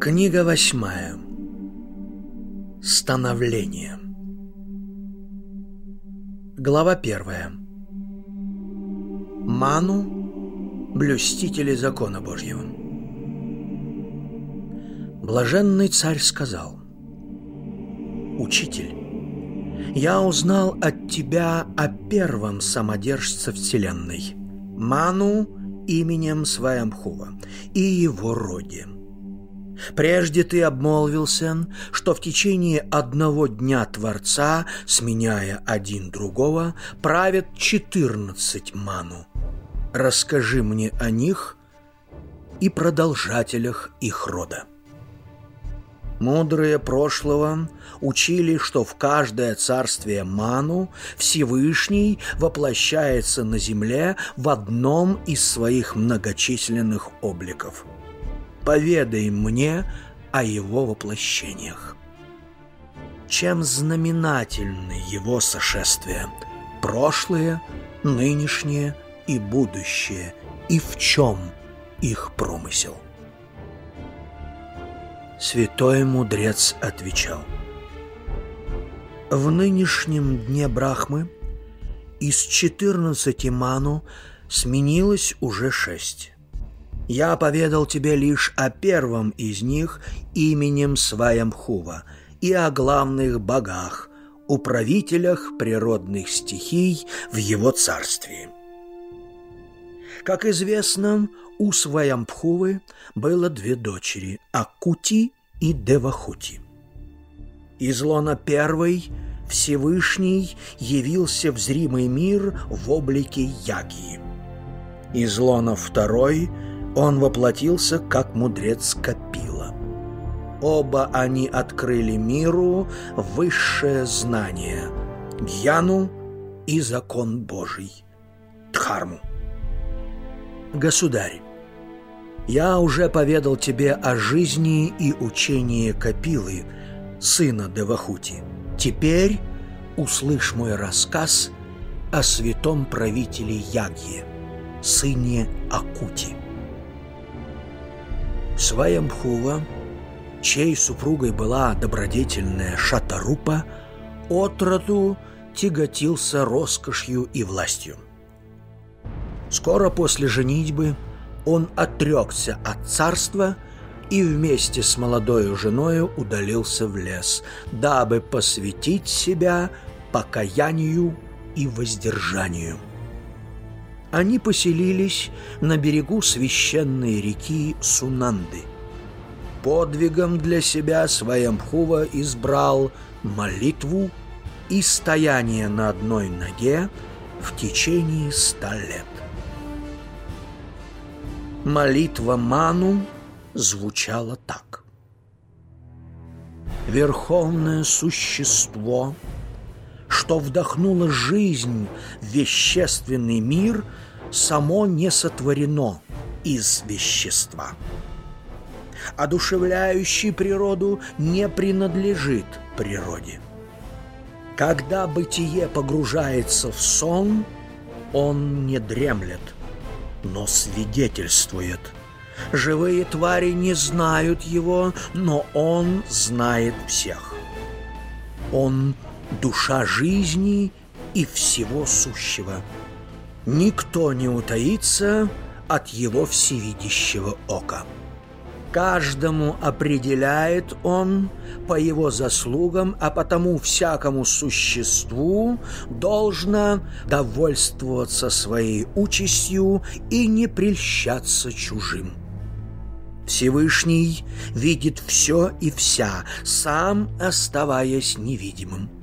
Книга восьмая. Становление. Глава первая. Ману, блюстители закона Божьего. Блаженный царь сказал, «Учитель, я узнал от тебя о первом самодержце Вселенной, Ману именем Сваямхува и его роде». Прежде ты обмолвился, что в течение одного дня Творца, сменяя один другого, правят четырнадцать ману. Расскажи мне о них и продолжателях их рода. Мудрые прошлого учили, что в каждое царствие Ману Всевышний воплощается на земле в одном из своих многочисленных обликов – поведай мне о его воплощениях. Чем знаменательны его сошествия? Прошлое, нынешнее и будущее, и в чем их промысел? Святой мудрец отвечал. В нынешнем дне Брахмы из четырнадцати ману сменилось уже шесть. Я поведал тебе лишь о первом из них именем Сваямхува и о главных богах, управителях природных стихий в его царстве. Как известно, у Сваямпхувы было две дочери – Акути и Девахути. Из лона первой Всевышний явился в зримый мир в облике Ягии. Из лона второй – он воплотился как мудрец Капила. Оба они открыли миру высшее знание – Гьяну и закон Божий – Дхарму. Государь, я уже поведал тебе о жизни и учении Капилы, сына Девахути. Теперь услышь мой рассказ о святом правителе Ягье, сыне Акути. Сваямхува, чьей супругой была добродетельная Шатарупа, отроду тяготился роскошью и властью. Скоро после женитьбы он отрекся от царства и вместе с молодою женою удалился в лес, дабы посвятить себя покаянию и воздержанию – они поселились на берегу священной реки Сунанды. Подвигом для себя Сваямхува избрал молитву и стояние на одной ноге в течение ста лет. Молитва Ману звучала так. Верховное существо – что вдохнуло жизнь в вещественный мир, само не сотворено из вещества. Одушевляющий природу не принадлежит природе. Когда бытие погружается в сон, он не дремлет, но свидетельствует. Живые твари не знают его, но он знает всех. Он душа жизни и всего сущего. Никто не утаится от его всевидящего ока. Каждому определяет он по его заслугам, а потому всякому существу должно довольствоваться своей участью и не прельщаться чужим. Всевышний видит все и вся, сам оставаясь невидимым.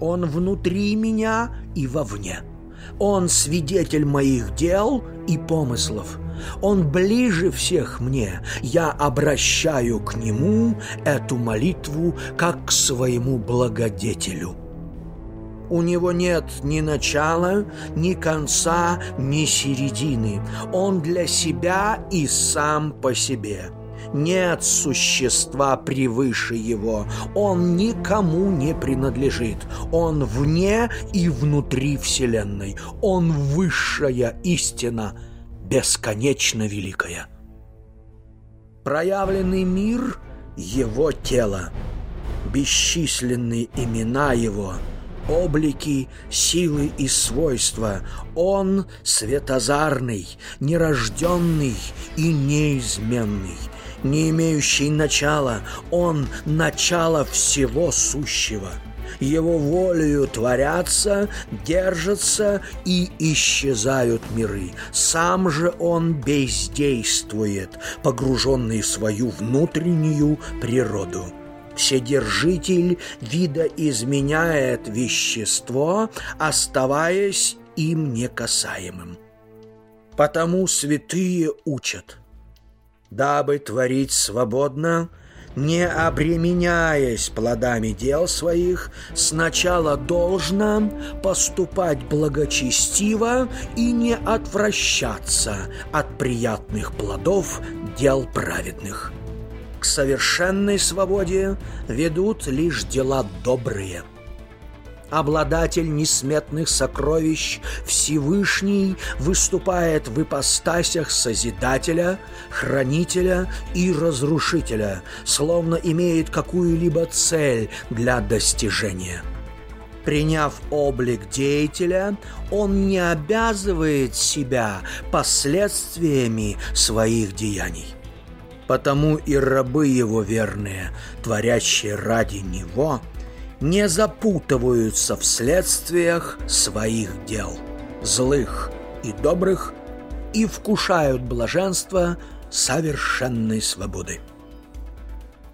Он внутри меня и вовне. Он свидетель моих дел и помыслов. Он ближе всех мне. Я обращаю к Нему эту молитву как к своему благодетелю. У него нет ни начала, ни конца, ни середины. Он для себя и сам по себе. Нет существа превыше его. Он никому не принадлежит. Он вне и внутри Вселенной. Он высшая истина, бесконечно великая. Проявленный мир — его тело. Бесчисленные имена его — облики, силы и свойства. Он светозарный, нерожденный и неизменный, не имеющий начала. Он — начало всего сущего — его волею творятся, держатся и исчезают миры. Сам же он бездействует, погруженный в свою внутреннюю природу. Вседержитель вида изменяет вещество, оставаясь им некасаемым. Потому святые учат, дабы творить свободно – не обременяясь плодами дел своих, сначала должно поступать благочестиво и не отвращаться от приятных плодов дел праведных. К совершенной свободе ведут лишь дела добрые – обладатель несметных сокровищ, Всевышний выступает в ипостасях Созидателя, Хранителя и Разрушителя, словно имеет какую-либо цель для достижения. Приняв облик деятеля, он не обязывает себя последствиями своих деяний. Потому и рабы его верные, творящие ради него – не запутываются в следствиях своих дел, злых и добрых, и вкушают блаженство совершенной свободы.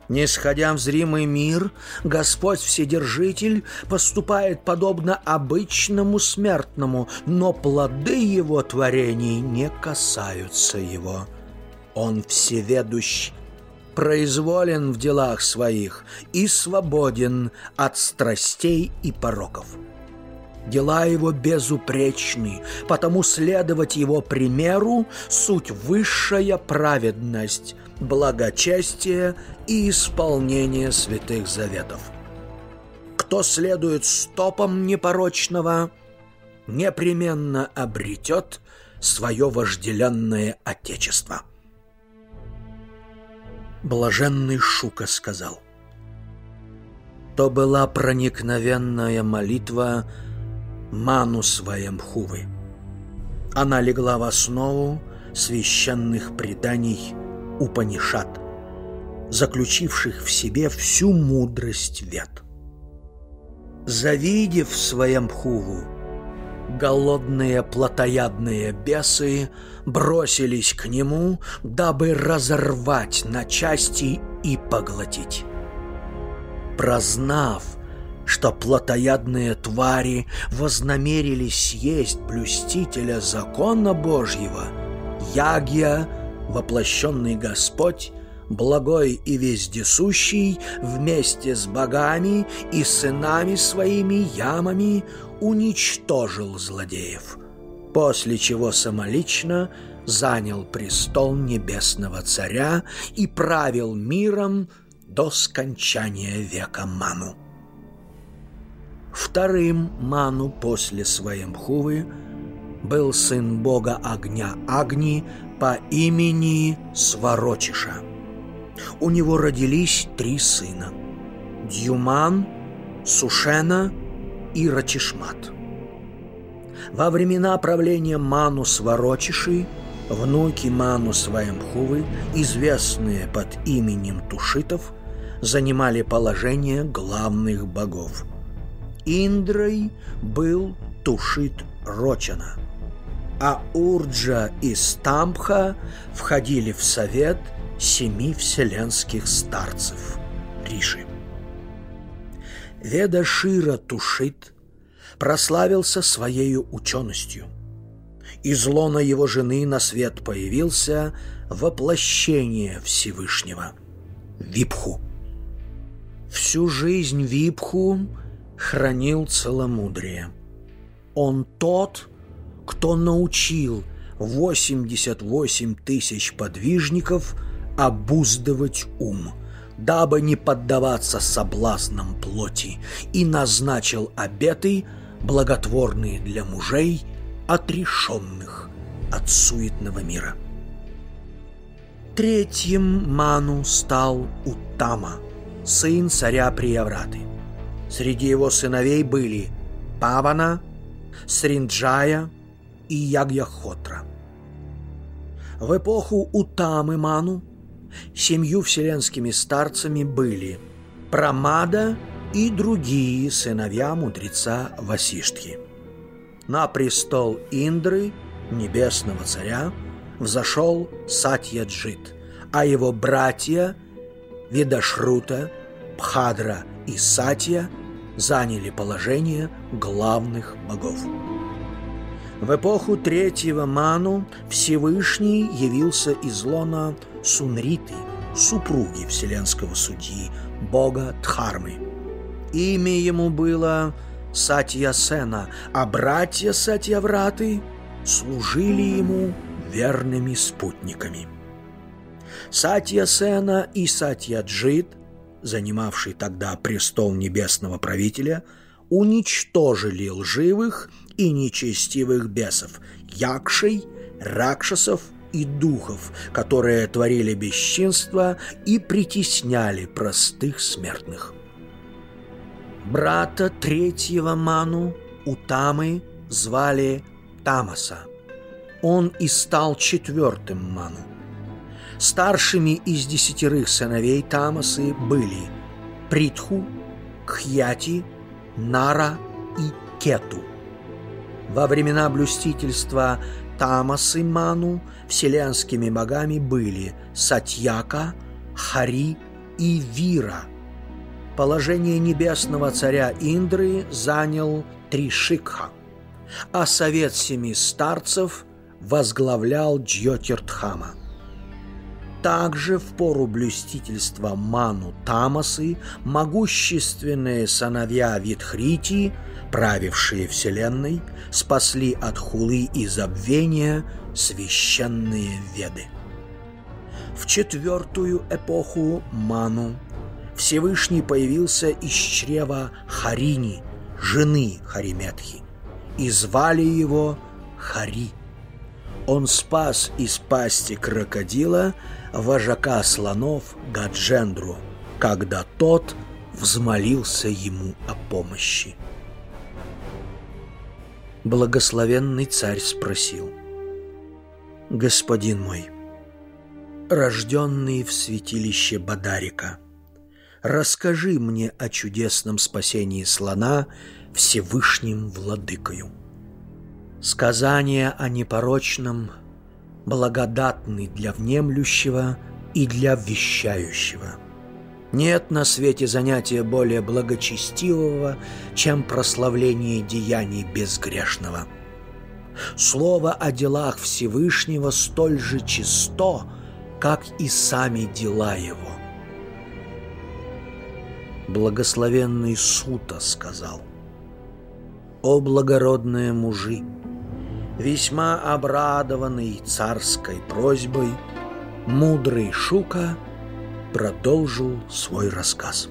Нисходя в зримый мир, Господь Вседержитель поступает подобно обычному смертному, но плоды его творений не касаются его. Он всеведущ произволен в делах своих и свободен от страстей и пороков. Дела его безупречны, потому следовать его примеру – суть высшая праведность, благочестие и исполнение святых заветов. Кто следует стопам непорочного, непременно обретет свое вожделенное отечество – Блаженный Шука сказал. То была проникновенная молитва Ману своем Хувы. Она легла в основу священных преданий Упанишат, заключивших в себе всю мудрость вет. Завидев своем Хуву, голодные плотоядные бесы бросились к нему, дабы разорвать на части и поглотить. Прознав, что плотоядные твари вознамерились съесть блюстителя закона Божьего, Ягья, воплощенный Господь, благой и вездесущий, вместе с богами и сынами своими ямами уничтожил злодеев, после чего самолично занял престол небесного царя и правил миром до скончания века Ману. Вторым Ману после Своемхувы был сын бога огня Агни по имени Сварочиша. У него родились три сына – Дьюман, Сушена и Рачишмат. Во времена правления Ману Сварочиши внуки Ману Сваемхувы, известные под именем Тушитов, занимали положение главных богов. Индрой был Тушит Рочана, а Урджа и Стампха входили в совет семи вселенских старцев Риши. Веда Шира Тушит прославился своей ученостью. Из лона его жены на свет появился воплощение Всевышнего – Випху. Всю жизнь Випху хранил целомудрие. Он тот, кто научил 88 тысяч подвижников обуздывать ум – дабы не поддаваться соблазнам плоти, и назначил обеты, благотворные для мужей, отрешенных от суетного мира. Третьим Ману стал Утама, сын царя Приявраты. Среди его сыновей были Павана, Сринджая и Ягьяхотра. В эпоху Утамы Ману семью вселенскими старцами были Прамада и другие сыновья мудреца Васиштхи. На престол Индры, небесного царя, взошел Сатьяджит, а его братья Видашрута, Пхадра и Сатья заняли положение главных богов. В эпоху третьего Ману Всевышний явился из лона Сунриты, супруги вселенского судьи, бога Дхармы. Имя ему было Сатьясена, а братья Сатьявраты служили ему верными спутниками. Сатьясена и Сатьяджит, занимавший тогда престол небесного правителя, уничтожили лживых и нечестивых бесов, якшей, ракшасов и духов, которые творили бесчинство и притесняли простых смертных. Брата третьего Ману, Утамы, звали Тамаса. Он и стал четвертым Ману. Старшими из десятерых сыновей Тамасы были Притху, Кхьяти, Нара и Кету. Во времена блюстительства Тамасы Ману вселенскими богами были Сатьяка, Хари и Вира. Положение небесного царя Индры занял Тришикха, а совет семи старцев возглавлял Джьотиртхама. Также в пору блюстительства Ману Тамасы могущественные сыновья Витхрити, правившие Вселенной, спасли от хулы и забвения священные веды. В четвертую эпоху Ману Всевышний появился из чрева Харини, жены Хариметхи, и звали его Хари. Он спас из пасти крокодила вожака слонов Гаджендру, когда тот взмолился ему о помощи. Благословенный царь спросил, «Господин мой, рожденный в святилище Бадарика, расскажи мне о чудесном спасении слона Всевышним Владыкою». Сказания о непорочном благодатны для внемлющего и для вещающего. Нет на свете занятия более благочестивого, чем прославление деяний безгрешного. Слово о делах Всевышнего столь же чисто, как и сами дела Его. Благословенный Сута сказал, «О благородные мужи!» Весьма обрадованный царской просьбой, мудрый Шука продолжил свой рассказ.